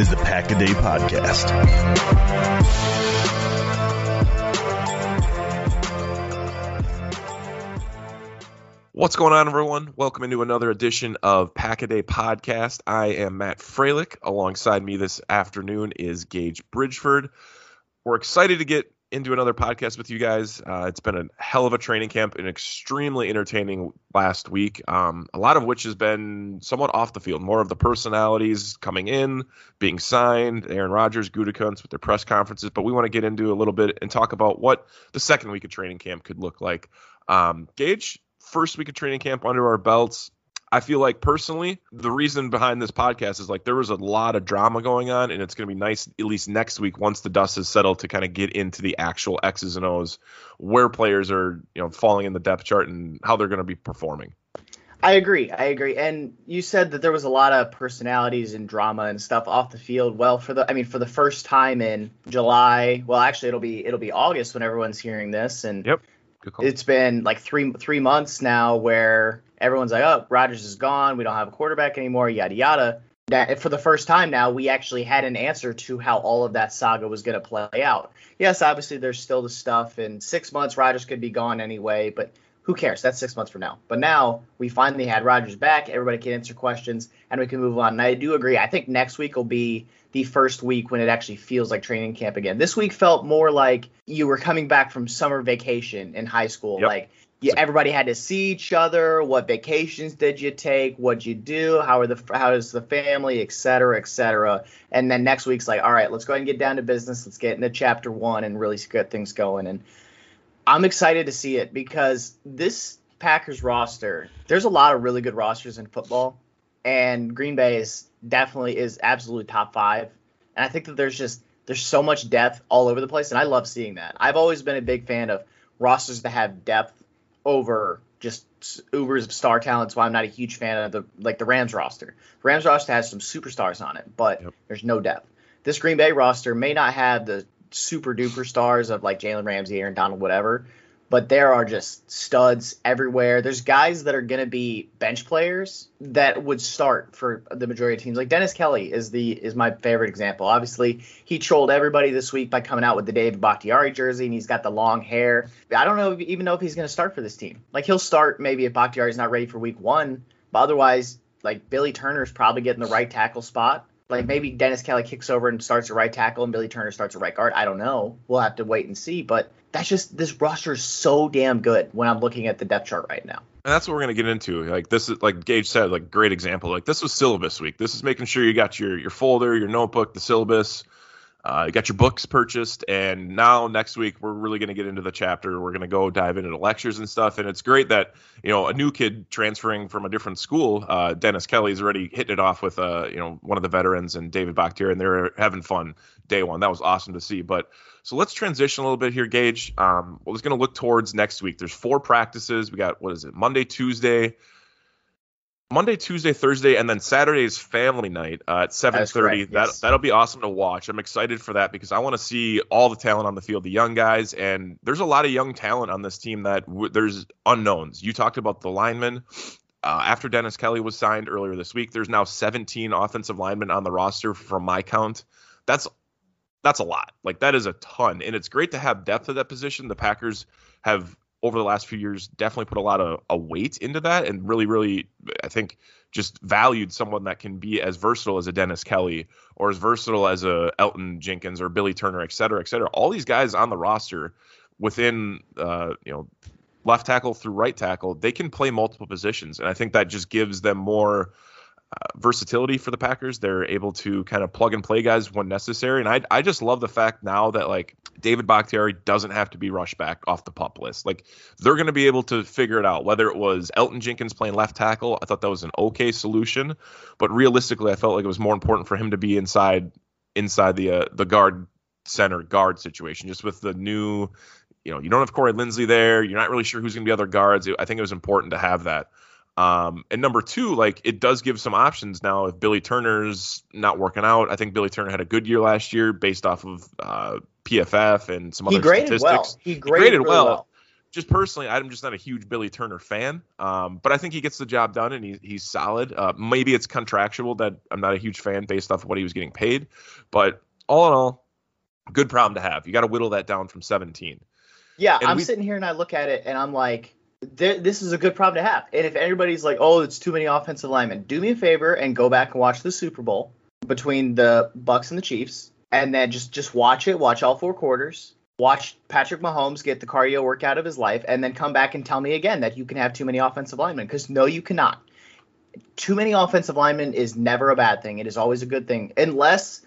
is the Pack a Day Podcast. What's going on, everyone? Welcome into another edition of Pack a Day Podcast. I am Matt Froelich. Alongside me this afternoon is Gage Bridgeford. We're excited to get into another podcast with you guys. Uh, it's been a hell of a training camp, an extremely entertaining last week. Um, a lot of which has been somewhat off the field, more of the personalities coming in, being signed, Aaron Rodgers, Gutekunst with their press conferences. But we want to get into a little bit and talk about what the second week of training camp could look like. Um, Gage, first week of training camp under our belts. I feel like personally, the reason behind this podcast is like there was a lot of drama going on, and it's going to be nice at least next week once the dust has settled to kind of get into the actual X's and O's, where players are you know falling in the depth chart and how they're going to be performing. I agree. I agree. And you said that there was a lot of personalities and drama and stuff off the field. Well, for the I mean for the first time in July, well actually it'll be it'll be August when everyone's hearing this and Yep. It's been like 3 3 months now where everyone's like, "Oh, Rodgers is gone. We don't have a quarterback anymore." Yada yada. That for the first time now, we actually had an answer to how all of that saga was going to play out. Yes, obviously there's still the stuff. In six months, Rodgers could be gone anyway, but who cares? That's six months from now. But now we finally had Rodgers back. Everybody can answer questions, and we can move on. And I do agree. I think next week will be the first week when it actually feels like training camp again. This week felt more like you were coming back from summer vacation in high school. Yep. Like yeah, everybody had to see each other. What vacations did you take? What'd you do? How are the how is the family, et cetera, et cetera. And then next week's like, all right, let's go ahead and get down to business. Let's get into chapter one and really get things going. And I'm excited to see it because this Packers roster, there's a lot of really good rosters in football, and Green Bay is definitely is absolutely top five. And I think that there's just there's so much depth all over the place, and I love seeing that. I've always been a big fan of rosters that have depth over just ubers of star talent. So I'm not a huge fan of the like the Rams roster. The Rams roster has some superstars on it, but Yep. there's no depth. This Green Bay roster may not have the super duper stars of like Jalen Ramsey, Aaron Donald, whatever, but there are just studs everywhere. There's guys that are going to be bench players that would start for the majority of teams. Like Dennis Kelly is the is my favorite example. Obviously, he trolled everybody this week by coming out with the David Bakhtiari jersey, and he's got the long hair. I don't know even know if he's going to start for this team. Like he'll start maybe if Bakhtiari's not ready for week one, but otherwise, like Billy Turner's probably getting the right tackle spot. Like maybe Dennis Kelly kicks over and starts a right tackle, and Billy Turner starts a right guard. I don't know. We'll have to wait and see. But that's just this roster is so damn good when I'm looking at the depth chart right now. And that's what we're gonna get into. Like this is like Gage said, like great example. Like this was syllabus week. This is making sure you got your your folder, your notebook, the syllabus. Uh, you got your books purchased, and now next week we're really going to get into the chapter. We're going to go dive into lectures and stuff. And it's great that you know a new kid transferring from a different school, uh, Dennis Kelly's already hitting it off with uh, you know one of the veterans and David Bakhtiari, and they're having fun day one. That was awesome to see. But so let's transition a little bit here, Gage. Um, what was going to look towards next week? There's four practices. We got what is it? Monday, Tuesday, Monday, Tuesday, Thursday, and then Saturday is family night uh, at seven thirty. That yes. that'll be awesome to watch. I'm excited for that because I want to see all the talent on the field, the young guys, and there's a lot of young talent on this team that w- there's unknowns. You talked about the linemen. Uh, after Dennis Kelly was signed earlier this week, there's now 17 offensive linemen on the roster from my count. That's that's a lot. Like that is a ton, and it's great to have depth at that position. The Packers have over the last few years definitely put a lot of a weight into that and really really i think just valued someone that can be as versatile as a dennis kelly or as versatile as a Elgton jenkins or billy turner et cetera et cetera all these guys on the roster within uh, you know left tackle through right tackle they can play multiple positions and i think that just gives them more uh, versatility for the Packers. They're able to kind of plug and play guys when necessary. And I, I just love the fact now that like David Bakhtiari doesn't have to be rushed back off the pup list. Like they're going to be able to figure it out. Whether it was Elgton Jenkins playing left tackle, I thought that was an okay solution. But realistically, I felt like it was more important for him to be inside inside the uh, the guard center guard situation, just with the new. You know, you don't have Corey Linsley there. You're not really sure who's going to be other guards. I think it was important to have that. Um, and number two, like it does give some options now if Billy Turner's not working out. I think Billy Turner had a good year last year based off of uh, PFF and some he other statistics. Well. He graded, he graded really well. well. Just personally, I'm just not a huge Billy Turner fan, um, but I think he gets the job done and he, he's solid. Uh, maybe it's contractual that I'm not a huge fan based off of what he was getting paid, but all in all, good problem to have. You got to whittle that down from 17. Yeah, and I'm we, sitting here and I look at it and I'm like, this is a good problem to have. And if anybody's like, oh, it's too many offensive linemen, do me a favor and go back and watch the Super Bowl between the Bucs and the Chiefs, and then just just watch it, watch all four quarters, watch Patrick Mahomes get the cardio workout of his life, and then come back and tell me again that you can have too many offensive linemen. Because no, you cannot. Too many offensive linemen is never a bad thing. It is always a good thing, unless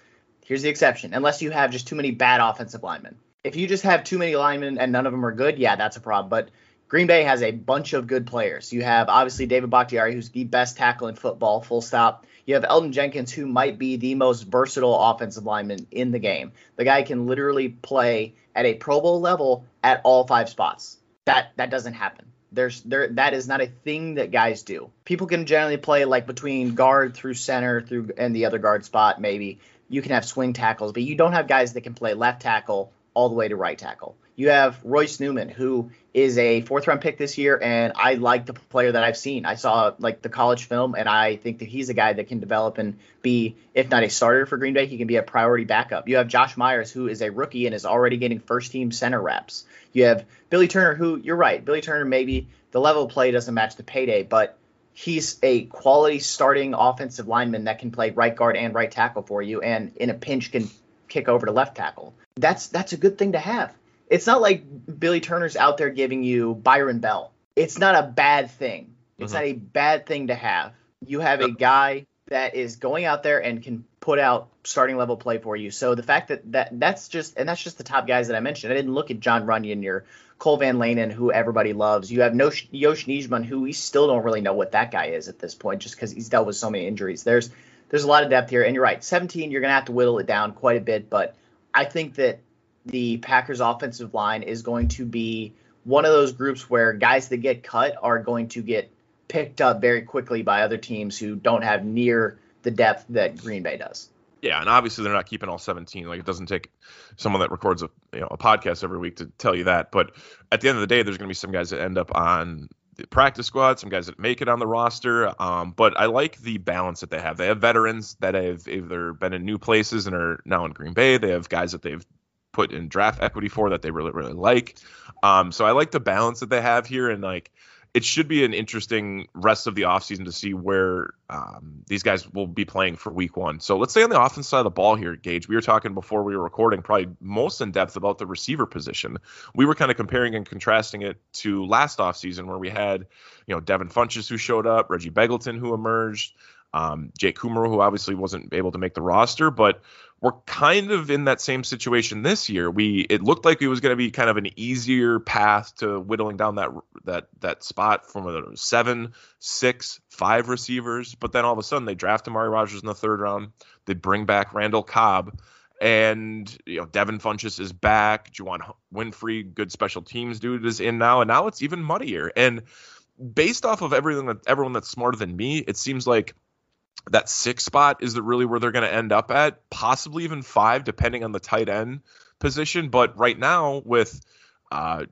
here's the exception, unless you have just too many bad offensive linemen. If you just have too many linemen and none of them are good, yeah, that's a problem. But Green Bay has a bunch of good players. You have obviously David Bakhtiari, who's the best tackle in football, full stop. You have Elgton Jenkins, who might be the most versatile offensive lineman in the game. The guy can literally play at a Pro Bowl level at all five spots. That that doesn't happen. There's there that is not a thing that guys do. People can generally play like between guard through center through and the other guard spot maybe. You can have swing tackles, but you don't have guys that can play left tackle all the way to right tackle. You have Royce Newman, who is a fourth round pick this year, and I like the player that I've seen. I saw like the college film, and I think that he's a guy that can develop and be, if not a starter for Green Bay, he can be a priority backup. You have Josh Myers, who is a rookie and is already getting first team center reps. You have Billy Turner, who you're right, Billy Turner maybe the level of play doesn't match the payday, but he's a quality starting offensive lineman that can play right guard and right tackle for you, and in a pinch can kick over to left tackle. That's that's a good thing to have it's not like Billy Turner's out there giving you Byron Bell. It's not a bad thing. It's mm-hmm. not a bad thing to have. You have a guy that is going out there and can put out starting level play for you. So the fact that, that that's just and that's just the top guys that I mentioned. I didn't look at Jon Runyan or Cole Van Lanen, who everybody loves. You have no Yosh Nijman, who we still don't really know what that guy is at this point, just because he's dealt with so many injuries. There's there's a lot of depth here, and you're right. 17, you're gonna have to whittle it down quite a bit, but I think that the Packers offensive line is going to be one of those groups where guys that get cut are going to get picked up very quickly by other teams who don't have near the depth that Green Bay does. Yeah, and obviously they're not keeping all 17. Like it doesn't take someone that records a you know a podcast every week to tell you that. But at the end of the day, there's going to be some guys that end up on the practice squad, some guys that make it on the roster. Um, but I like the balance that they have. They have veterans that have either been in new places and are now in Green Bay. They have guys that they've put in draft equity for that they really really like. Um, so I like the balance that they have here, and like it should be an interesting rest of the offseason to see where um, these guys will be playing for week one. So let's say on the offense side of the ball here, Gage, we were talking before we were recording probably most in depth about the receiver position. We were kind of comparing and contrasting it to last offseason where we had, you know, Devin Funchess who showed up, Reggie Begelton who emerged, um, Jake Kumerow who obviously wasn't able to make the roster, but we're kind of in that same situation this year. We it looked like it was going to be kind of an easier path to whittling down that that that spot from a seven, six, five receivers, but then all of a sudden they draft Amari Rogers in the third round. They bring back Randall Cobb, and you know Devin Funchess is back. Juwann Winfree, good special teams dude, is in now, and now it's even muddier. And based off of everything that everyone that's smarter than me, it seems like that six spot is really where they're going to end up at, possibly even five, depending on the tight end position. But right now, with uh,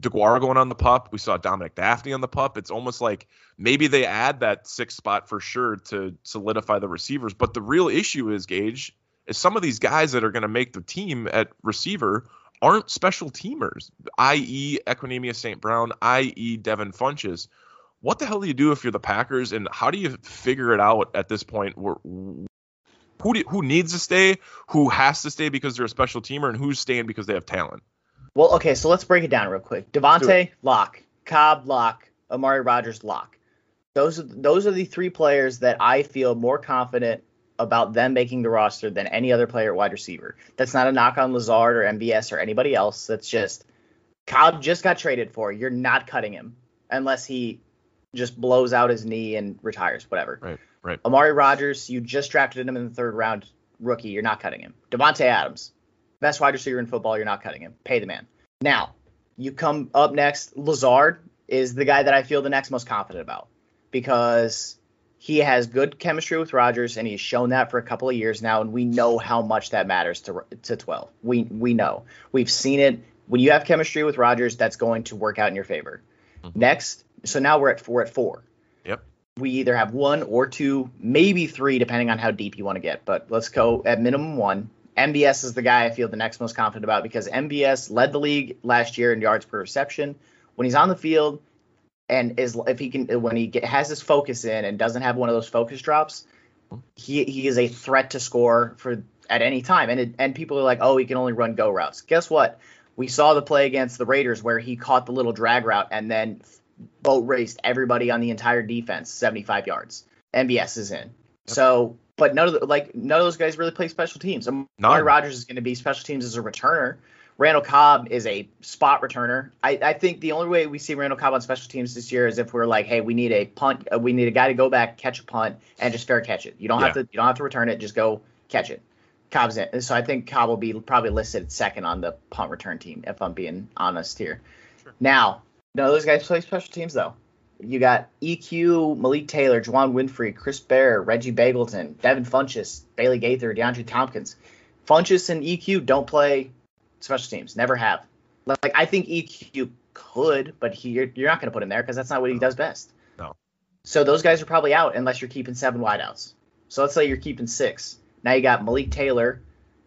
DeGuara going on the pup, we saw Dominique Dafney on the pup. It's almost like maybe they add that six spot for sure to solidify the receivers. But the real issue is Gage is some of these guys that are going to make the team at receiver aren't special teamers, i.e., Equanimeous St. Brown, i.e., Devin Funchess what the hell do you do if you're the Packers, and how do you figure it out at this point? Where, who do, who needs to stay, who has to stay because they're a special teamer, and who's staying because they have talent? Well, okay, so let's break it down real quick. Davante, lock. Cobb, lock. Amari Rogers lock. Those are those are the three players that I feel more confident about them making the roster than any other player at wide receiver. That's not a knock on Lazard or MVS or anybody else. That's just Cobb just got traded for. You're not cutting him unless he just blows out his knee and retires, whatever. Right, right. Amari Rogers, you just drafted him in the third round, rookie. You're not cutting him. Davante Adams, best wide receiver in football. You're not cutting him. Pay the man. Now, you come up next. Lazard is the guy that I feel the next most confident about because he has good chemistry with Rodgers, and he's shown that for a couple of years now, and we know how much that matters to to 12. We we know we've seen it. When you have chemistry with Rodgers, that's going to work out in your favor. Mm-hmm. Next, so now we're at we're at four. Yep. We either have one or two, maybe three, depending on how deep you want to get. But let's go at minimum one. MVS is the guy I feel the next most confident about because MVS led the league last year in yards per reception. When he's on the field, and is if he can when he get, has his focus in and doesn't have one of those focus drops, he he is a threat to score for at any time. And it, and people are like, oh, he can only run go routes. Guess what? We saw the play against the Raiders where he caught the little drag route and then boat raced everybody on the entire defense 75 yards. MVS is in. Yep. So, but none of the, like none of those guys really play special teams. Amari Rogers is going to be special teams as a returner. Randall Cobb is a spot returner. I, I, think the only way we see Randall Cobb on special teams this year is if we're like, hey, we need a punt, uh, we need a guy to go back, catch a punt, and just fair catch it. You don't yeah. have to, you don't have to return it, just go catch it. Cobb's in, so I think Cobb will be probably listed second on the punt return team, if I'm being honest here. Sure. Now, no, those guys play special teams though. You got EQ, Malik Taylor, Juwann Winfree, Chris Blair, Reggie Begelton, Devin Funchess, Bailey Gaither, DeAndre Thompkins. Funchess and EQ don't play special teams. Never have. Like I think EQ could, but he, you're, you're not going to put him there because that's not what he does best. No. So those guys are probably out unless you're keeping seven wideouts. So let's say you're keeping six. Now you got Malik Taylor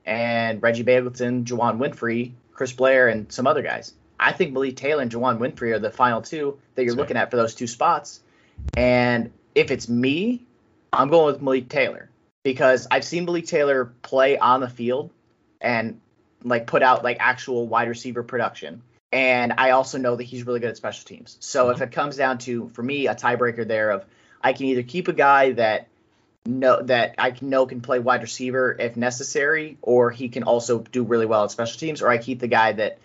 and Reggie Begelton, Juwann Winfree, Chris Blair, and some other guys. I think Malik Taylor and Juwann Winfree are the final two that you're That's looking at for those two spots. And if it's me, I'm going with Malik Taylor because I've seen Malik Taylor play on the field and like put out like actual wide receiver production. And I also know that he's really good at special teams. So mm-hmm. if it comes down to for me a tiebreaker there of I can either keep a guy that know that I know can play wide receiver if necessary, or he can also do really well at special teams, or I keep the guy that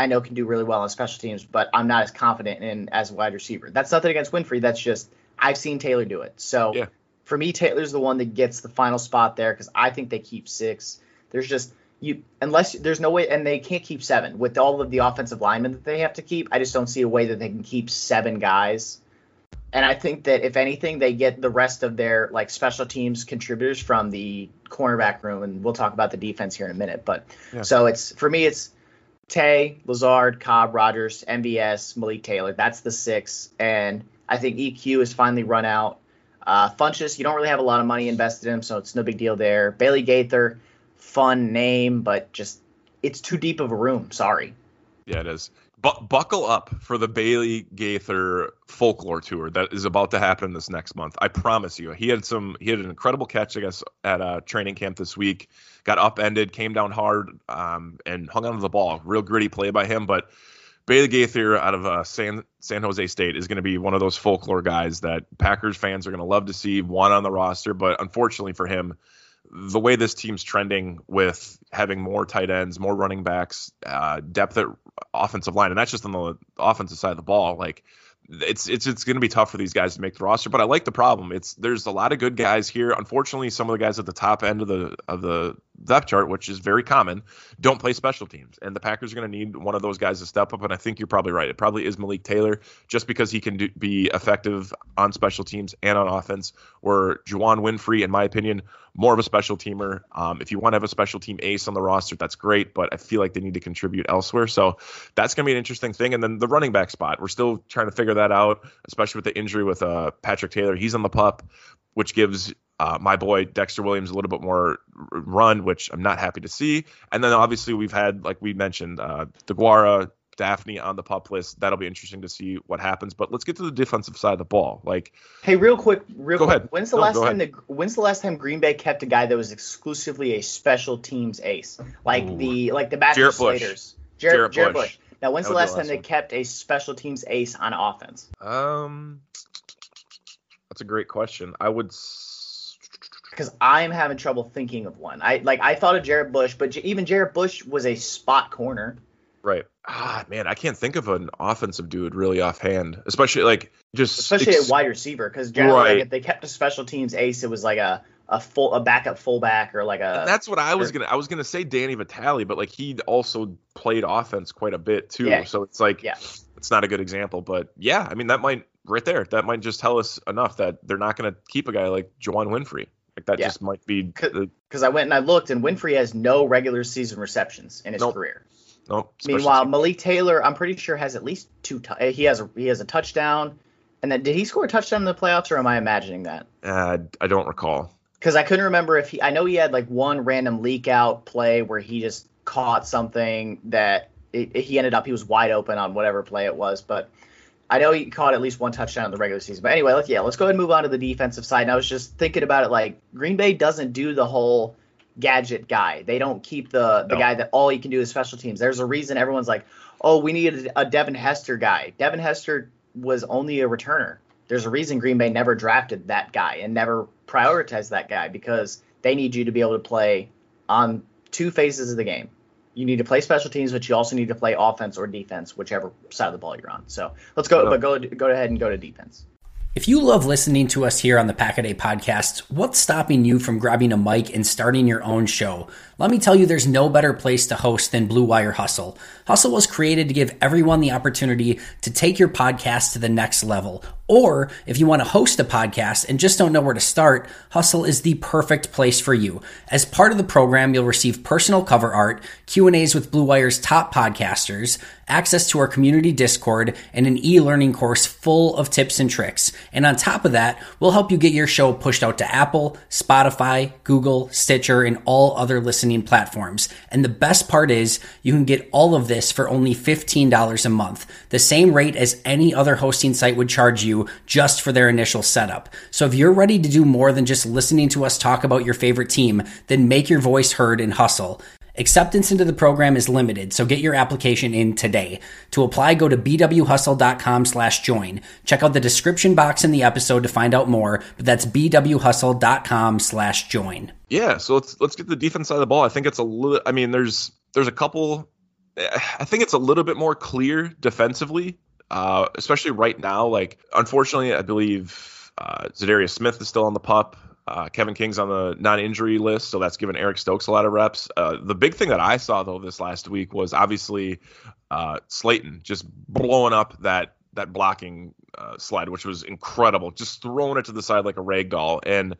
I know can do really well on special teams, but I'm not as confident in as a wide receiver. That's nothing against Winfree. That's just I've seen Taylor do it. So yeah. for me, Taylor's the one that gets the final spot there because I think they keep six. There's just you unless there's no way, and they can't keep seven with all of the offensive linemen that they have to keep. I just don't see a way that they can keep seven guys. And I think that if anything, they get the rest of their like special teams contributors from the cornerback room, and we'll talk about the defense here in a minute. But yeah. so it's for me, it's Tay, Lazard, Cobb, Rogers, MVS, Malik Taylor. That's the six. And I think EQ is finally run out. Uh, Funchess, you don't really have a lot of money invested in him, so it's no big deal there. Bailey Gaither, fun name, but just it's too deep of a room. Sorry. Yeah, it is. Bu- buckle up for the Bailey Gaither folklore tour that is about to happen this next month. I promise you. He had some. He had an incredible catch, I guess, at a training camp this week. Got upended, came down hard, um, and hung onto the ball. Real gritty play by him, but. Bailey Gaither out of uh, San San Jose State is going to be one of those folklore guys that Packers fans are going to love to see one on the roster. But unfortunately for him, the way this team's trending with having more tight ends, more running backs, uh, depth at offensive line, and that's just on the offensive side of the ball. Like it's it's it's going to be tough for these guys to make the roster. But I like the problem. It's there's a lot of good guys here. Unfortunately, some of the guys at the top end of the of the depth chart, which is very common, don't play special teams. And the Packers are going to need one of those guys to step up. And I think you're probably right. It probably is Malik Taylor, just because he can do, be effective on special teams and on offense. Where Juwann Winfree, in my opinion, more of a special teamer. Um, if you want to have a special team ace on the roster, that's great. But I feel like they need to contribute elsewhere. So that's going to be an interesting thing. And then the running back spot, we're still trying to figure that out, especially with the injury with uh, Patrick Taylor. He's on the pup, which gives uh, my boy Dexter Williams a little bit more run, which I'm not happy to see. And then obviously we've had, like we mentioned, uh, DeGuara, Dafney on the pup list. That'll be interesting to see what happens. But let's get to the defensive side of the ball. Like, hey, real quick, real go quick. Ahead. When's the no, last time the When's the last time Green Bay kept a guy that was exclusively a special teams ace, like Ooh. the like the Matthew Slaters, Jarrett Jarrett, Jarrett Bush. Bush. Now, when's the would be last time last they kept a special teams ace on offense? Um, that's a great question. I would. s- Because I'm having trouble thinking of one. I like I thought of Jarrett Bush, but J- even Jarrett Bush was a spot corner. Right. Ah, man, I can't think of an offensive dude really offhand, especially like just especially ex- a wide receiver. Because generally, Right. like, if they kept a special teams ace, it was like a a full a backup fullback or like a And that's what I was or- gonna. I was gonna say Danny Vitale, but like he also played offense quite a bit too. Yeah. So it's like, Yeah. it's not a good example. But yeah, I mean that might right there. That might just tell us enough that they're not gonna keep a guy like Juwann Winfree. Like that Yeah. just might be. Because I went and I looked, and Winfree has no regular season receptions in his Nope. career. no. Meanwhile, team. Malik Taylor, I'm pretty sure has at least two. tou- he has a he has a touchdown, and then did he score a touchdown in the playoffs, or am I imagining that? uh, I don't recall. Because I couldn't remember if he. I know he had like one random leak out play where he just caught something that it, it- he ended up he was wide open on whatever play it was, but. I know he caught at least one touchdown in the regular season. But anyway, let's yeah, let's go ahead and move on to the defensive side. And I was just thinking about it like Green Bay doesn't do the whole gadget guy. They don't keep the the No. guy that all he can do is special teams. There's a reason everyone's like, "Oh, we need a, a Devin Hester guy." Devin Hester was only a returner. There's a reason Green Bay never drafted that guy and never prioritized that guy because they need you to be able to play on two phases of the game. You need to play special teams, but you also need to play offense or defense, whichever side of the ball you're on. So let's go, but go go ahead and go to defense. If you love listening to us here on the Pack a Day podcast, what's stopping you from grabbing a mic and starting your own show? Let me tell you, there's no better place to host than Blue Wire Hustle. Hustle was created to give everyone the opportunity to take your podcast to the next level. Or if you want to host a podcast and just don't know where to start, Hustle is the perfect place for you. As part of the program, you'll receive personal cover art, Q&As with Blue Wire's top podcasters, access to our community Discord, and an e-learning course full of tips and tricks. And on top of that, we'll help you get your show pushed out to Apple, Spotify, Google, Stitcher, and all other listening platforms. And the best part is you can get all of this for only $15 a month, the same rate as any other hosting site would charge you just for their initial setup. So if you're ready to do more than just listening to us talk about your favorite team, then make your voice heard and hustle. Acceptance into the program is limited, so get your application in today. To apply, go to bwhustle.com slash join. Check out the description box in the episode to find out more, but that's bwhustle.com slash join. Yeah, so let's let's get the defense side of the ball. I think it's a little. I mean, there's there's a couple. Eh, I think it's a little bit more clear defensively, uh, especially right now. Like, unfortunately, I believe uh, Za'Darius Smith is still on the pup. Uh, Kevin King's on the non-injury list, so that's given Eric Stokes a lot of reps. Uh, the big thing that I saw though this last week was obviously uh, Slaton just blowing up that that blocking uh, slide, which was incredible, just throwing it to the side like a rag doll. And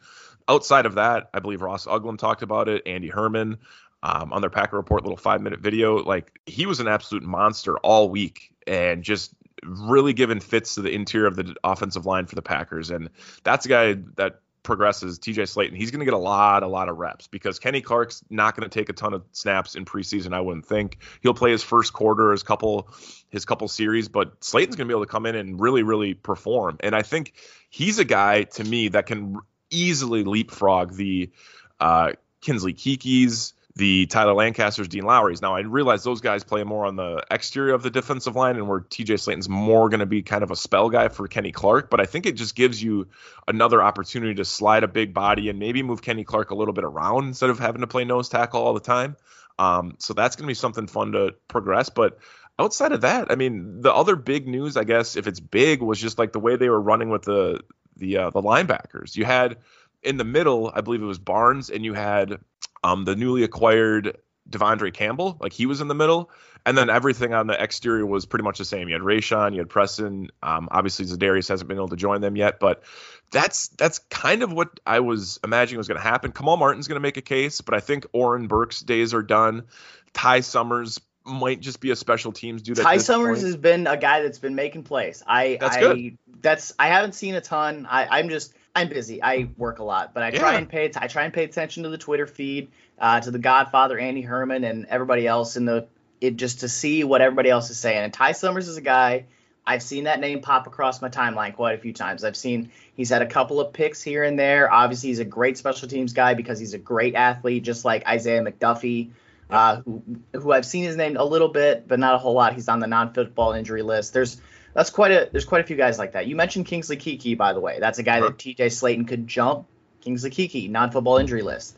outside of that, I believe Ross Uglem talked about it, Andy Herman um, on their Packer Report little five minute video. Like he was an absolute monster all week and just really giving fits to the interior of the offensive line for the Packers. And that's a guy that progresses TJ Slaton, he's going to get a lot, a lot of reps because Kenny Clark's not going to take a ton of snaps in preseason. I wouldn't think he'll play his first quarter, his couple, his couple series, but Slaton's going to be able to come in and really, really perform. And I think he's a guy to me that can easily leapfrog the uh, Kingsley Kekes, the Tyler Lancasters, Dean Lowry's. Now I realize those guys play more on the exterior of the defensive line, and where TJ Slaton's more going to be kind of a spell guy for Kenny Clark. But I think it just gives you another opportunity to slide a big body and maybe move Kenny Clark a little bit around instead of having to play nose tackle all the time. Um, so that's going to be something fun to progress. But outside of that, I mean, the other big news, I guess, if it's big, was just like the way they were running with the the uh, the linebackers. You had in the middle, I believe it was Barnes, and you had um, the newly acquired De'Vondre Campbell, like he was in the middle, and then everything on the exterior was pretty much the same. You had Rashan, you had Preston. Um, obviously, Za'Darius hasn't been able to join them yet, but that's that's kind of what I was imagining was going to happen. Kamal Martin's going to make a case, but I think Oren Burks' days are done. Ty Summers might just be a special teams dude. Ty Summers point. has been a guy that's been making plays. I that's I, good. That's I haven't seen a ton. I, I'm just I'm busy. I work a lot, but I try yeah. and pay I try and pay attention to the Twitter feed, uh, to the Godfather Andy Herman and everybody else in the it just to see what everybody else is saying. And Ty Summers is a guy I've seen that name pop across my timeline quite a few times. I've seen he's had a couple of picks here and there. Obviously, he's a great special teams guy because he's a great athlete, just like Isaiah McDuffie, uh, who, who I've seen his name a little bit, but not a whole lot. He's on the non-football injury list. There's that's quite a there's quite a few guys like that. You mentioned Kingsley Keke, by the way. That's a guy that T.J. Slaton could jump. Kingsley Keke, non-football injury list.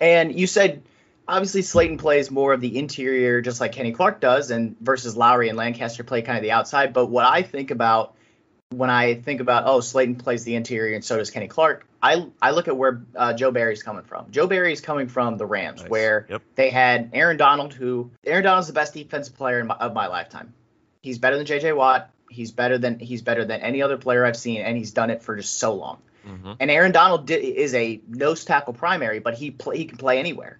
And you said obviously Slaton plays more of the interior, just like Kenny Clark does, and versus Lowry and Lancaster play kind of the outside. But what I think about when I think about oh Slaton plays the interior and so does Kenny Clark, I I look at where uh, Joe Barry's coming from. Joe Barry's coming from the Rams, nice. where yep. they had Aaron Donald, who Aaron Donald's the best defensive player my, of my lifetime. He's better than J.J. Watt. He's better than he's better than any other player I've seen, and he's done it for just so long. Mm-hmm. And Aaron Donald di- is a nose tackle primary, but he play, he can play anywhere.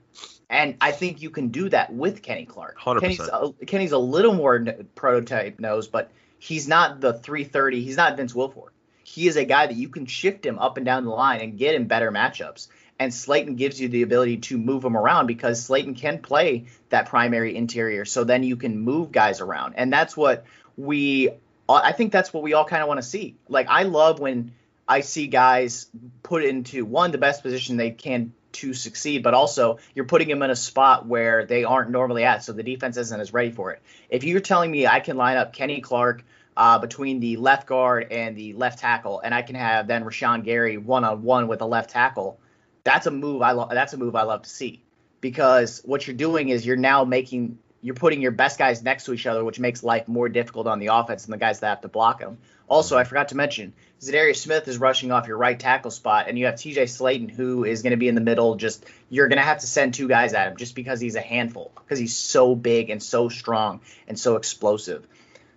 And I think you can do that with Kenny Clark. 100%. Kenny's a, Kenny's a little more prototype nose, but he's not the 330. He's not Vince Wilfork. He is a guy that you can shift him up and down the line and get him better matchups. And Slaton gives you the ability to move him around because Slaton can play that primary interior. So then you can move guys around. And that's what we, I think that's what we all kind of want to see. Like, I love when I see guys put into one, the best position they can to succeed, but also you're putting them in a spot where they aren't normally at, so the defense isn't as ready for it. If you're telling me I can line up Kenny Clark uh, between the left guard and the left tackle, and I can have then Rashan Gary one on one with a left tackle, that's a move I lo- that's a move I love to see because what you're doing is you're now making you're putting your best guys next to each other, which makes life more difficult on the offense and the guys that have to block them. Also, I forgot to mention, Za'Darius Smith is rushing off your right tackle spot, and you have TJ Slaton, who is going to be in the middle. Just you're going to have to send two guys at him just because he's a handful, because he's so big and so strong and so explosive.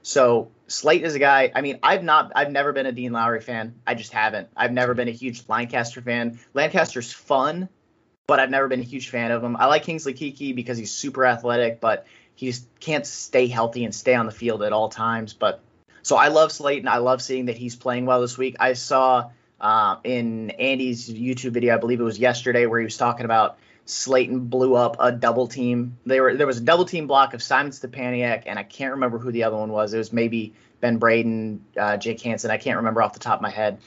So Slate is a guy. I mean, I've not, I've never been a Dean Lowry fan. I just haven't. I've never been a huge Lancaster fan. Lancaster's fun, but I've never been a huge fan of him. I like Kingsley Keke because he's super athletic, but he just can't stay healthy and stay on the field at all times. But so I love Slaton. I love seeing that he's playing well this week. I saw uh, in Andy's YouTube video, I believe it was yesterday, where he was talking about Slaton blew up a double team. There were there was a double team block of Simon Stepaniak, and I can't remember who the other one was. It was maybe Ben Braden, uh, Jake Hanson. I can't remember off the top of my head.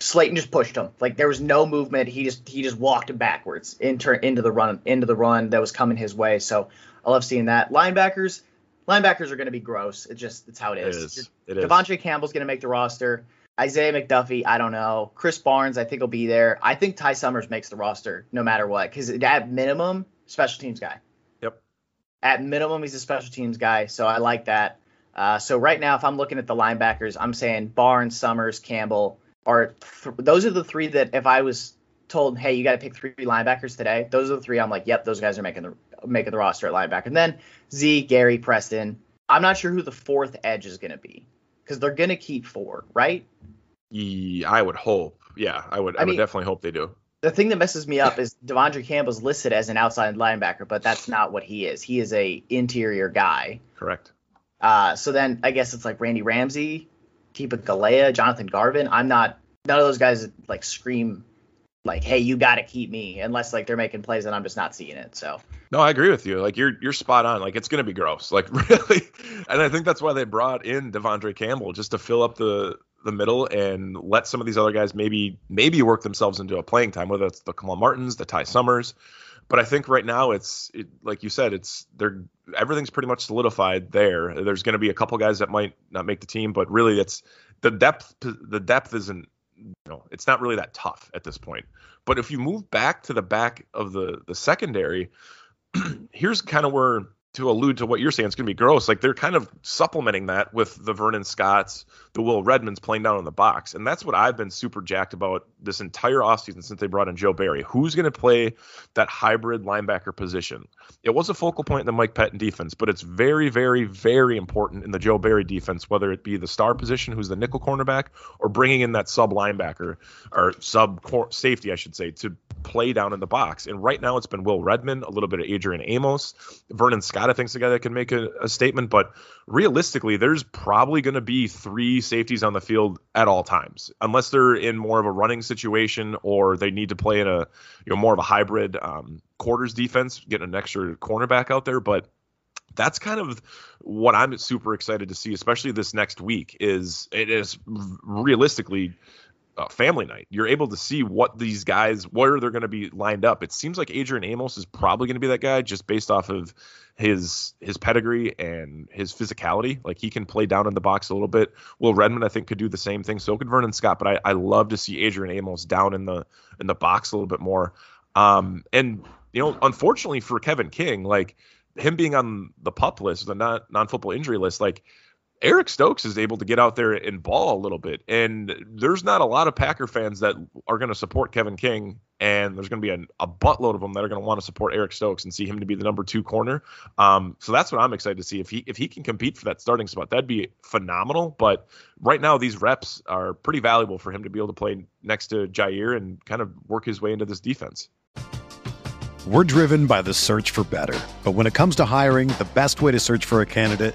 Slaton just pushed him. Like there was no movement. He just he just walked backwards into into the run into the run that was coming his way. So I love seeing that. Linebackers, linebackers are going to be gross. It just it's how it is. It is. It De'Vondre Campbell's going to make the roster. Isaiah McDuffie, I don't know. Krys Barnes, I think will be there. I think Ty Summers makes the roster no matter what because at minimum, special teams guy. Yep. At minimum, he's a special teams guy, so I like that. Uh, so right now, if I'm looking at the linebackers, I'm saying Barnes, Summers, Campbell are th- those are the three that if I was told, hey, you got to pick three linebackers today, those are the three. I'm like, yep, those guys are making the making the roster at linebacker. And then Z, Gary, Preston. I'm not sure who the fourth edge is going to be because they're going to keep four, right? Yeah, I would hope. Yeah, I would. I, I mean, would definitely hope they do. The thing that messes me up is De'Vondre Campbell's listed as an outside linebacker, but that's not what he is. He is a interior guy. Correct. Uh, so then I guess it's like Randy Ramsey, Tipa Galeai, Jonathan Garvin. I'm not. None of those guys like scream like, hey, you got to keep me, unless like they're making plays and I'm just not seeing it. So. No, I agree with you. Like you're you're spot on. Like it's gonna be gross. Like really, and I think that's why they brought in De'Vondre Campbell just to fill up the the middle and let some of these other guys maybe maybe work themselves into a playing time, whether it's the Kamal Martins, the Ty Summers. But I think right now it's it, like you said, it's they're everything's pretty much solidified there. There's going to be a couple guys that might not make the team, but really it's the depth. The depth isn't you know it's not really that tough at this point. But if you move back to the back of the the secondary, here's kind of where to allude to what you're saying, it's going to be gross. Like they're kind of supplementing that with the Vernon Scotts, the Will Redmonds playing down in the box. And that's what I've been super jacked about this entire offseason since they brought in Joe Barry. Who's going to play that hybrid linebacker position? It was a focal point in the Mike Pettine defense, but it's very, very, very important in the Joe Barry defense, whether it be the star position, who's the nickel cornerback, or bringing in that sub linebacker or sub safety, I should say, to play down in the box. And right now it's been Will Redmond, a little bit of Adrian Amos, Vernon Scott, I think, the guy that can make a, a statement. But realistically, there's probably going to be three safeties on the field at all times, unless they're in more of a running situation or they need to play in a you know more of a hybrid um, quarters defense, getting an extra cornerback out there. But that's kind of what I'm super excited to see, especially this next week. Is it is realistically uh, family night. You're able to see what these guys, where they're going to be lined up. It seems like Adrian Amos is probably going to be that guy just based off of his his pedigree and his physicality. Like he can play down in the box a little bit. Will Redmond, I think, could do the same thing. So could Vernon Scott. But I, I love to see Adrian Amos down in the in the box a little bit more. Um, and you know, unfortunately for Kevin King, like him being on the pup list, the non non football injury list, like Eric Stokes is able to get out there and ball a little bit. And there's not a lot of Packer fans that are going to support Kevin King. And there's going to be a, a buttload of them that are going to want to support Eric Stokes and see him to be the number two corner. Um, so that's what I'm excited to see. If he if he can compete for that starting spot, that'd be phenomenal. But right now, these reps are pretty valuable for him to be able to play next to Jair and kind of work his way into this defense. We're driven by the search for better. But when it comes to hiring, the best way to search for a candidate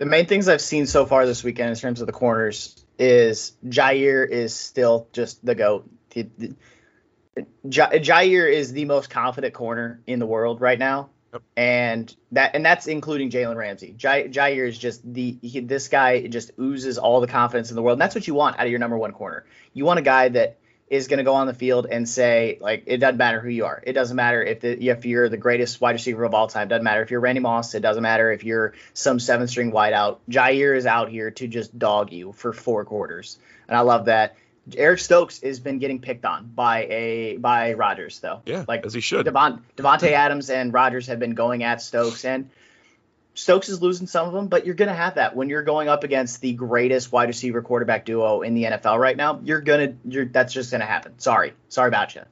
The main things I've seen so far this weekend in terms of the corners is Jair is still just the goat. Jair is the most confident corner in the world right now, yep. and that and that's including Jalen Ramsey. Jair is just the he, this guy just oozes all the confidence in the world, and that's what you want out of your number one corner. You want a guy that is going to go on the field and say like it doesn't matter who you are. It doesn't matter if the, if you're the greatest wide receiver of all time. It doesn't matter if you're Randy Moss. It doesn't matter if you're some seventh string wideout. Jair is out here to just dog you for four quarters, and I love that. Eric Stokes has been getting picked on by a by Rodgers though. Yeah, like as he should. Devon, Davante Adams and Rodgers have been going at Stokes, and Stokes is losing some of them, but you're going to have that when you're going up against the greatest wide receiver quarterback duo in the NFL right now. You're gonna, you're that's just going to happen. Sorry, sorry about you.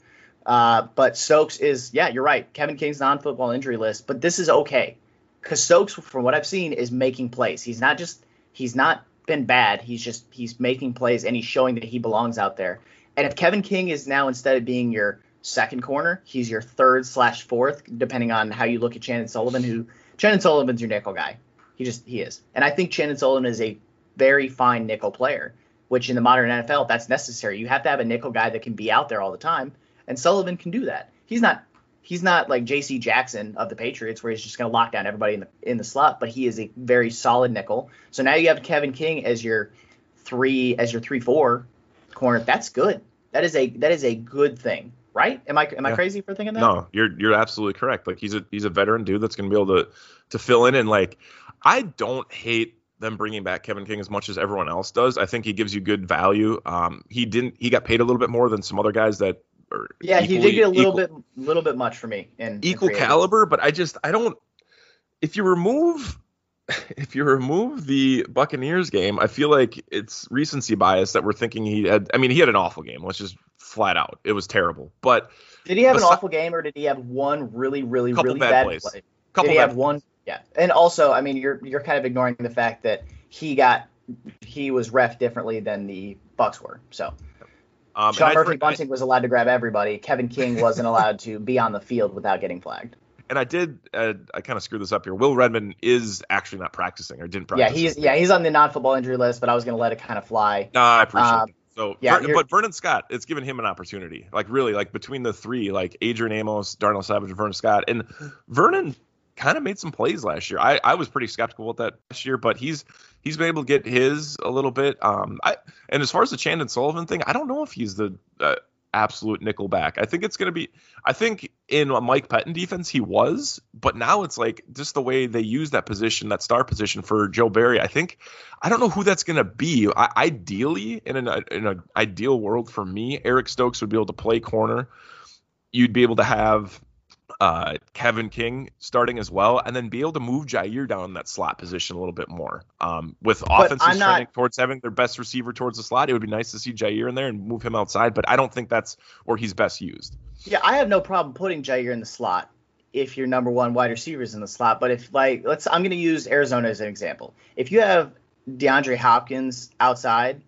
Uh, but Stokes is, yeah, you're right. Kevin King's non-football injury list, but this is okay because Stokes, from what I've seen, is making plays. He's not just, he's not been bad. He's just he's making plays and he's showing that he belongs out there. And if Kevin King is now instead of being your second corner, he's your third slash fourth, depending on how you look at Chandon Sullivan, who Chandon Sullivan's your nickel guy. He just he is. And I think Chandon Sullivan is a very fine nickel player, which in the modern NFL that's necessary. You have to have a nickel guy that can be out there all the time, and Sullivan can do that. He's not he's not like J.C. Jackson of the Patriots, where he's just going to lock down everybody in the in the slot. But he is a very solid nickel. So now you have Kevin King as your three as your three four corner. That's good. That is a that is a good thing, right? Am I am I crazy for thinking that? No, you're you're absolutely correct. Like he's a he's a veteran dude that's going to be able to to fill in and like I don't hate them bringing back Kevin King as much as everyone else does. I think he gives you good value. Um, he didn't he got paid a little bit more than some other guys that yeah, equally, he did get a little equal, bit, little bit much for me. In equal in caliber, but I just I don't. If you remove, if you remove the Buccaneers game, I feel like it's recency bias that we're thinking he had. I mean, he had an awful game. Let's just flat out, it was terrible. But did he have an awful game, or did he have one really, really, really bad, bad plays? play? Couple did he have one? Yeah, and also, I mean, you're you're kind of ignoring the fact that he got he was ref differently than the Bucs were. So um, Sean Murphy Bunting was allowed to grab everybody. Kevin King wasn't allowed to be on the field without getting flagged. And I did. Uh, I kind of screwed this up here. Will Redmond is actually not practicing or didn't practice. Yeah, he's yeah he's on the non-football injury list, but I was going to let it kind of fly. No, I appreciate um, So yeah, Ver- but Vernon Scott, it's given him an opportunity. Like really, like between the three, like Adrian Amos, Darnell Savage, and Vernon Scott, and Vernon kind of made some plays last year. I, I was pretty skeptical with that last year, but he's he's been able to get his a little bit. Um, I and as far as the Chandon Sullivan thing, I don't know if he's the uh, absolute nickel back. I think it's going to be. I think in Mike Pettine defense he was, but now it's like just the way they use that position, that star position for Joe Barry. I think I don't know who that's going to be. I, ideally, in an in an ideal world for me, Eric Stokes would be able to play corner. You'd be able to have uh, Kevin King starting as well, and then be able to move Jaire down in that slot position a little bit more. Um, with offenses trending towards having their best receiver towards the slot, it would be nice to see Jaire in there and move him outside, but I don't think that's where he's best used. Yeah, I have no problem putting Jaire in the slot if your number one wide receiver is in the slot. But if like let's I'm gonna use Arizona as an example. If you have DeAndre Hopkins outside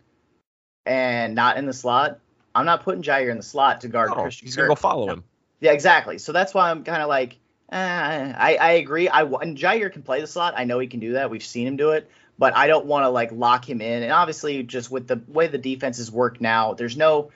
and not in the slot, I'm not putting Jaire in the slot to guard no, Christian. He's gonna go follow him. Yeah, exactly. So that's why I'm kind of like, eh, I I agree. I and Jaire can play the slot. I know he can do that. We've seen him do it, but I don't want to like lock him in. And obviously, just with the way the defenses work now, there's no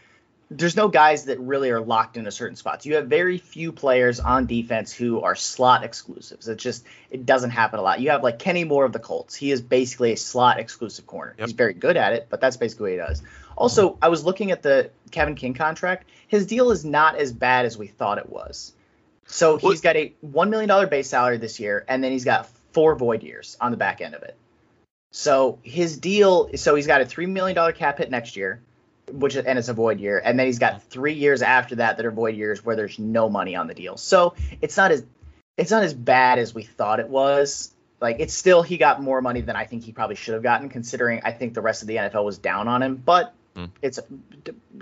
there's no guys that really are locked into certain spots. You have very few players on defense who are slot exclusives. It just it doesn't happen a lot. You have like Kenny Moore of the Colts. He is basically a slot exclusive corner. Yep. He's very good at it, but that's basically what he does. Also, I was looking at the Kevin King contract. His deal is not as bad as we thought it was. So he's got a one million dollar base salary this year, and then he's got four void years on the back end of it. So his deal, so he's got a three million dollar cap hit next year, which and it's a void year, and then he's got three years after that that are void years where there's no money on the deal. So it's not as it's not as bad as we thought it was. Like it's still he got more money than I think he probably should have gotten, considering I think the rest of the NFL was down on him. But Mm. It's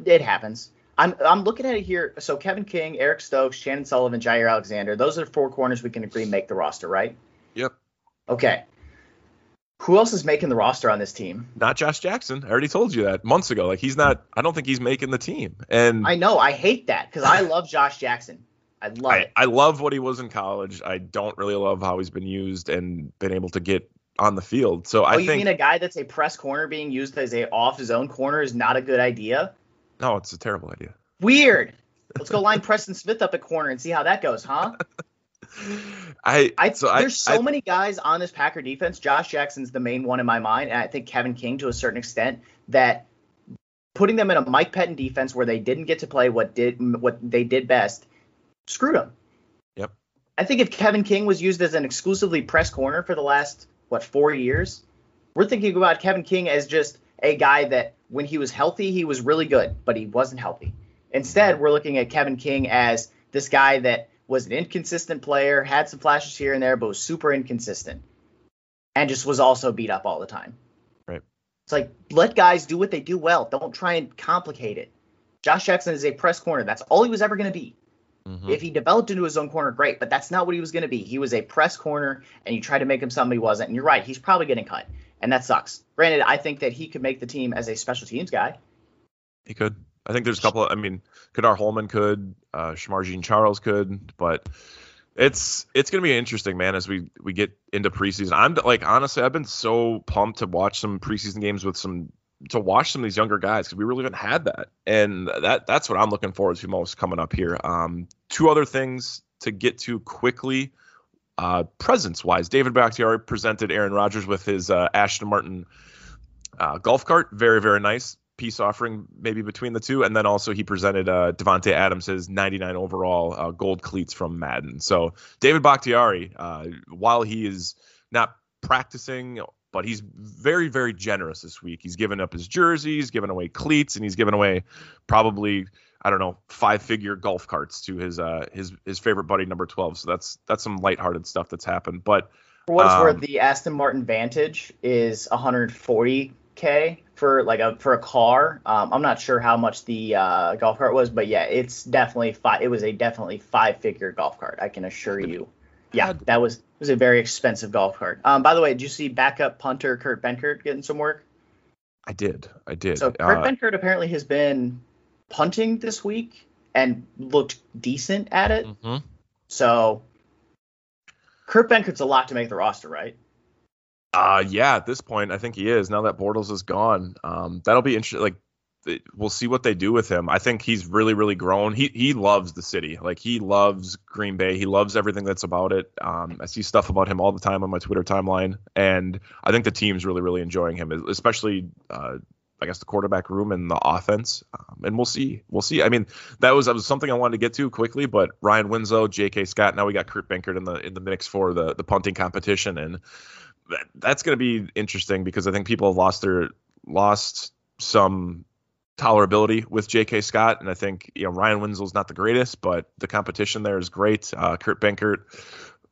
it happens. I'm I'm looking at it here. So Kevin King, Eric Stokes, Chandon Sullivan, Jaire Alexander. Those are four corners we can agree make the roster, right? Yep. Okay. Who else is making the roster on this team? Not Josh Jackson. I already told you that months ago. Like he's not. I don't think he's making the team. And I know. I hate that because I love Josh Jackson. I love I, it. I love what he was in college. I don't really love how he's been used and been able to get on the field. So oh, I you think, mean a guy that's a press corner being used as a off zone corner is not a good idea? No, it's a terrible idea. Weird. Let's go line Preston Smith up at corner and see how that goes, huh? I, I so there's I, so I, many guys on this Packer defense. Josh Jackson's the main one in my mind, and I think Kevin King to a certain extent that putting them in a Mike Pettine defense where they didn't get to play what did what they did best screwed them. Yep. I think if Kevin King was used as an exclusively press corner for the last what four years. We're thinking about Kevin King as just a guy that when he was healthy, he was really good, but he wasn't healthy. Instead, we're looking at Kevin King as this guy that was an inconsistent player, had some flashes here and there, but was super inconsistent, and just was also beat up all the time. Right. It's like let guys do what they do well. Don't try and complicate it. Josh Jackson is a press corner. That's all he was ever going to be. Mm-hmm. If he developed into his own corner, great, but that's not what he was going to be. He was a press corner, and you tried to make him something he wasn't. And you're right, he's probably getting cut. and that sucks. Granted, I think that he could make the team as a special teams guy. He could. I think there's a couple. Of, I mean, Kadar Hollman could, uh, Shemar Jean Charles could, but it's it's gonna be interesting, man, as we we get into preseason. I'm like honestly, I've been so pumped to watch some preseason games with some to watch some of these younger guys because we really haven't had that, and that that's what I'm looking forward to most coming up here. Um, two other things to get to quickly. Uh, presence wise, David Bakhtiari presented Aaron Rodgers with his uh, Aston Martin uh, golf cart. Very, very nice peace offering, maybe between the two. And then also he presented uh, Davante Adams his 99 overall uh, gold cleats from Madden. So David Bakhtiari, uh, while he is not practicing, but he's very, very generous this week. He's given up his jerseys, given away cleats, and he's given away probably I don't know, five figure golf carts to his uh his his favorite buddy number 12. So that's that's some lighthearted stuff that's happened. But For what it's Um, worth, the Aston Martin Vantage is 140k for like a for a car. Um, I'm not sure how much the uh, golf cart was, but yeah, it's definitely five. It was a definitely five figure golf cart. I can assure you. Yeah, that was was a very expensive golf cart. Um, by the way, did you see backup punter Kurt Benkert getting some work? I did. I did. So Kurt Uh, Benkert apparently has been punting this week and looked decent at it. mhm. So Kurt Benkert's a lot to make the roster, right? Uh, yeah, at this point, I think he is. Now that Bortles is gone, um, that'll be interesting. Like, we'll see what they do with him. I think he's really, really grown. He he loves the city. Like, he loves Green Bay. He loves everything that's about it. Um, I see stuff about him all the time on my Twitter timeline, and I think the team's really, really enjoying him, especially. Uh, I guess the quarterback room and the offense, um, and we'll see. We'll see. I mean, that was that was something I wanted to get to quickly, but Ryan Winslow, J.K. Scott, now we got Kurt Benkert in the in the mix for the the punting competition, and that, that's going to be interesting because I think people have lost their lost some tolerability with J.K. Scott, and I think you know Ryan Winslow's not the greatest, but the competition there is great. Uh, Kurt Benkert,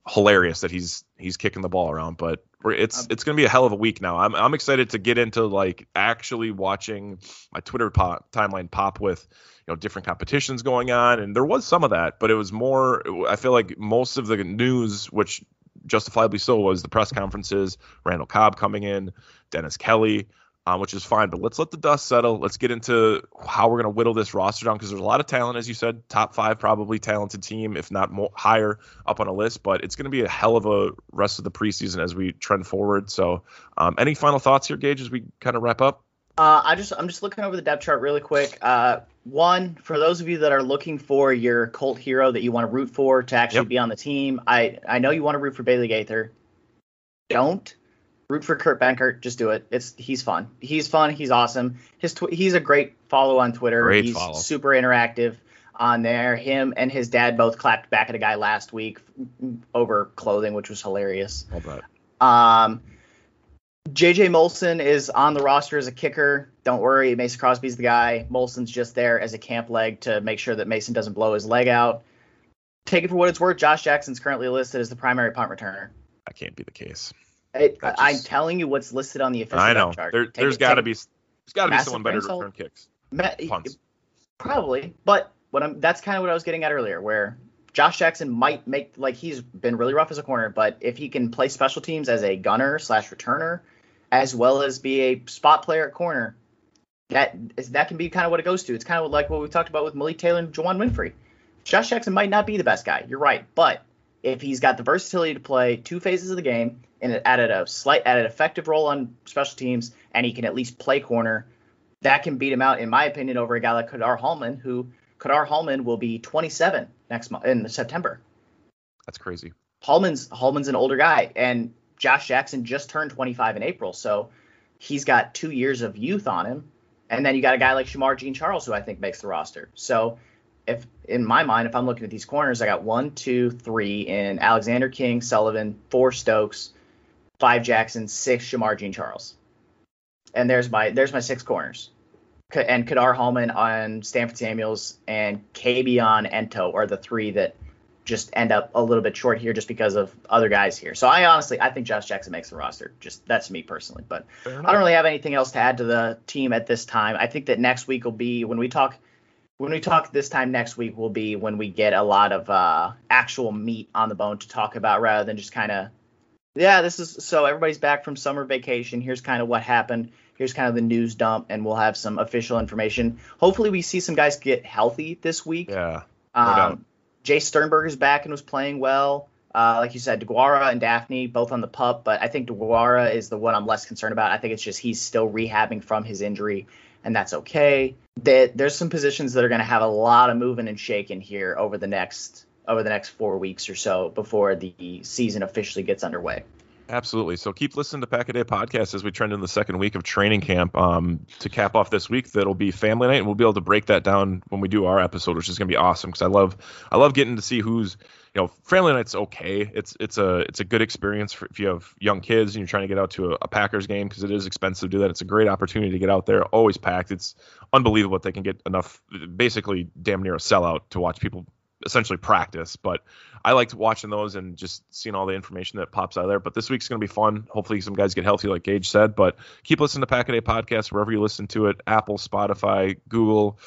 hilarious that he's he's kicking the ball around, but it's Um, it's going to be a hell of a week now. I'm I'm excited to get into like actually watching my Twitter pop, timeline pop with you know different competitions going on, and there was some of that, but it was more. I feel like most of the news, which justifiably so, was the press conferences, Randall Cobb coming in, Dennis Kelly, um, which is fine. But let's let the dust settle. Let's get into how we're going to whittle this roster down because there's a lot of talent, as you said, top five probably talented team, if not more higher up on a list. But it's going to be a hell of a rest of the preseason as we trend forward. So, um, any final thoughts here, Gage, as we kind of wrap up? Uh, I just I'm just looking over the depth chart really quick. Uh, one for those of you that are looking for your cult hero that you want to root for to actually Yep. be on the team. I I know you want to root for Bailey Gaither. Don't root for Kurt Benkert. Just do it. It's he's fun. He's fun. He's awesome. His tw- he's a great follow on Twitter. Great he's follow. super interactive on there. Him and his dad both clapped back at a guy last week over clothing, which was hilarious. All that. Um, JJ Molson is on the roster as a kicker. Don't worry, Mason Crosby's the guy. Molson's just there as a camp leg to make sure that Mason doesn't blow his leg out. Take it for what it's worth. Josh Jackson's currently listed as the primary punt returner. That can't be the case. It, That I'm telling you what's listed on the official I know. chart. There, Take there's got to be there's got to be someone better to return kicks. Ma- Punts. Probably, but what I'm that's kind of what I was getting at earlier, where Josh Jackson might make like he's been really rough as a corner, but if he can play special teams as a gunner slash returner, as well as be a spot player at corner, that is that can be kind of what it goes to. It's kind of like what we talked about with Malik Taylor and Juwann Winfree. Josh Jackson might not be the best guy. You're right, but if he's got the versatility to play two phases of the game and added a slight added effective role on special teams, and he can at least play corner, that can beat him out, in my opinion, over a guy like Kadar Hollman, who Kadar Hollman will be 27 next month in September. That's crazy. Hollman's Hollman's an older guy, and Josh Jackson just turned 25 in April, so he's got two years of youth on him. And then you got a guy like Shemar Jean Charles, who I think makes the roster. So, if in my mind, if I'm looking at these corners, I got one, two, three in Alexander King, Sullivan, four Stokes, five Jackson, six Shemar Jean Charles. And there's my there's my six corners. And Kadar Hollman on Stanford Samuels and Kabion Ento are the three that just end up a little bit short here just because of other guys here. So I honestly I think Josh Jackson makes the roster. Just that's me personally, but I don't really have anything else to add to the team at this time. I think that next week will be when we talk when we talk this time next week will be when we get a lot of uh, actual meat on the bone to talk about rather than just kind of Yeah, this is so everybody's back from summer vacation. Here's kind of what happened. Here's kind of the news dump, and we'll have some official information. Hopefully, we see some guys get healthy this week. Yeah. No um, Jace Sternberger is back and was playing well. Uh, like you said, DeGuara and Dafney both on the pup, but I think DeGuara is the one I'm less concerned about. I think it's just he's still rehabbing from his injury, and that's okay. That there's some positions that are going to have a lot of moving and shaking here over the next over the next four weeks or so before the season officially gets underway. Absolutely. So keep listening to Pack a Day podcast as we trend in the second week of training camp. Um, to cap off this week, that'll be family night, and we'll be able to break that down when we do our episode, which is going to be awesome because I love I love getting to see who's you know family night's okay. It's it's a it's a good experience for, if you have young kids and you're trying to get out to a, a Packers game because it is expensive to do that. It's a great opportunity to get out there. Always packed. It's unbelievable what they can get enough, basically damn near a sellout to watch people essentially practice. But I liked watching those and just seeing all the information that pops out of there. But this week's going to be fun. Hopefully, some guys get healthy, like Gage said. But keep listening to Pack a Day podcast wherever you listen to it Apple, Spotify, Google,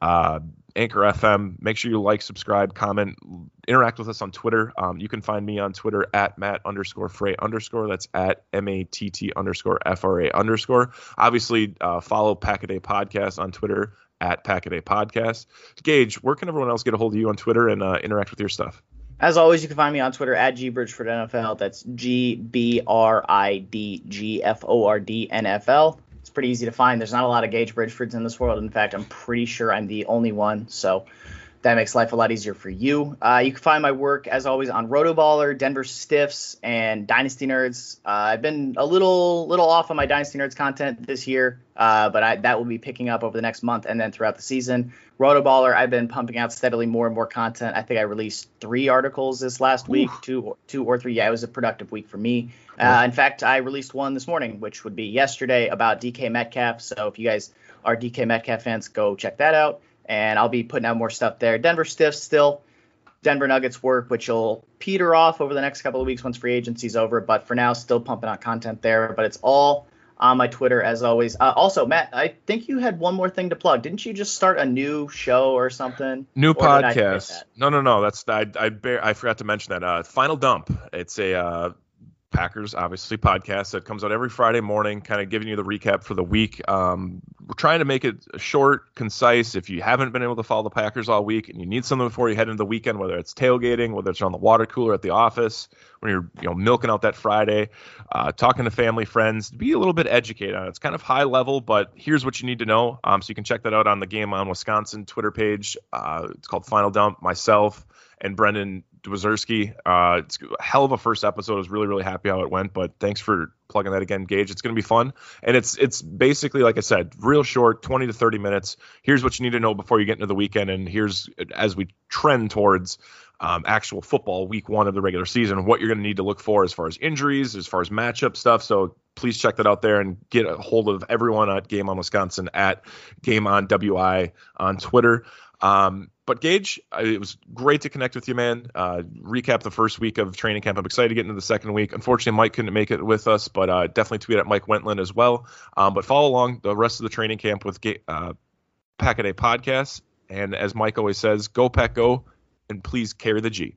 uh, Anchor FM. Make sure you like, subscribe, comment, interact with us on Twitter. Um, you can find me on Twitter at Matt underscore Frey underscore. That's at M A T T underscore F R A underscore. Obviously, uh, follow Pack a Day podcast on Twitter at Pack a Podcast. Gage, where can everyone else get a hold of you on Twitter and uh, interact with your stuff? As always, you can find me on Twitter at GBridgeFordNFL. That's G B R I D G F O R D N F L. It's pretty easy to find. There's not a lot of Gage Bridgefords in this world. In fact, I'm pretty sure I'm the only one. So that makes life a lot easier for you. Uh, you can find my work, as always, on Rotoballer, Denver Stiffs, and Dynasty Nerds. Uh, I've been a little little off on my Dynasty Nerds content this year, uh, but I, that will be picking up over the next month and then throughout the season. Rotoballer, I've been pumping out steadily more and more content. I think I released three articles this last week, two, two or three. Yeah, it was a productive week for me. Uh, in fact, I released one this morning, which would be yesterday about DK Metcalf. So if you guys are DK Metcalf fans, go check that out and I'll be putting out more stuff there. Denver Stiffs still. Denver Nuggets work, which will peter off over the next couple of weeks once free agency's over. But for now, still pumping out content there. But it's all on my Twitter as always. Uh, also, Matt, I think you had one more thing to plug. Didn't you just start a new show or something? New or podcast. No, no, no. That's I I, bear, I forgot to mention that. Uh, Final Dump. It's a uh, Packers, obviously, podcast that comes out every Friday morning, kind of giving you the recap for the week. Um, we're trying to make it short, concise. If you haven't been able to follow the Packers all week and you need something before you head into the weekend, whether it's tailgating, whether it's on the water cooler at the office, when you're you know milking out that Friday, uh, talking to family, friends, be a little bit educated on it. It's kind of high level, but here's what you need to know. Um, so you can check that out on the Game on Wisconsin Twitter page. Uh, it's called Final Dump. Myself and Brendan Dwazerski. Uh, it's a hell of a first episode. I was really, really happy how it went. But thanks for plugging that again, Gage. It's going to be fun, and it's it's basically like I said, real short, 20 to 30 minutes. Here's what you need to know before you get into the weekend, and here's as we trend towards. Um, actual football week one of the regular season, what you're going to need to look for as far as injuries, as far as matchup stuff. So please check that out there and get a hold of everyone at Game on Wisconsin at Game on WI on Twitter. Um, but Gage, it was great to connect with you, man. Uh, recap the first week of training camp. I'm excited to get into the second week. Unfortunately, Mike couldn't make it with us, but uh, definitely tweet at Mike Wentland as well. Um, but follow along the rest of the training camp with uh, Pack a podcast. And as Mike always says, go Pack Go, and please carry the G.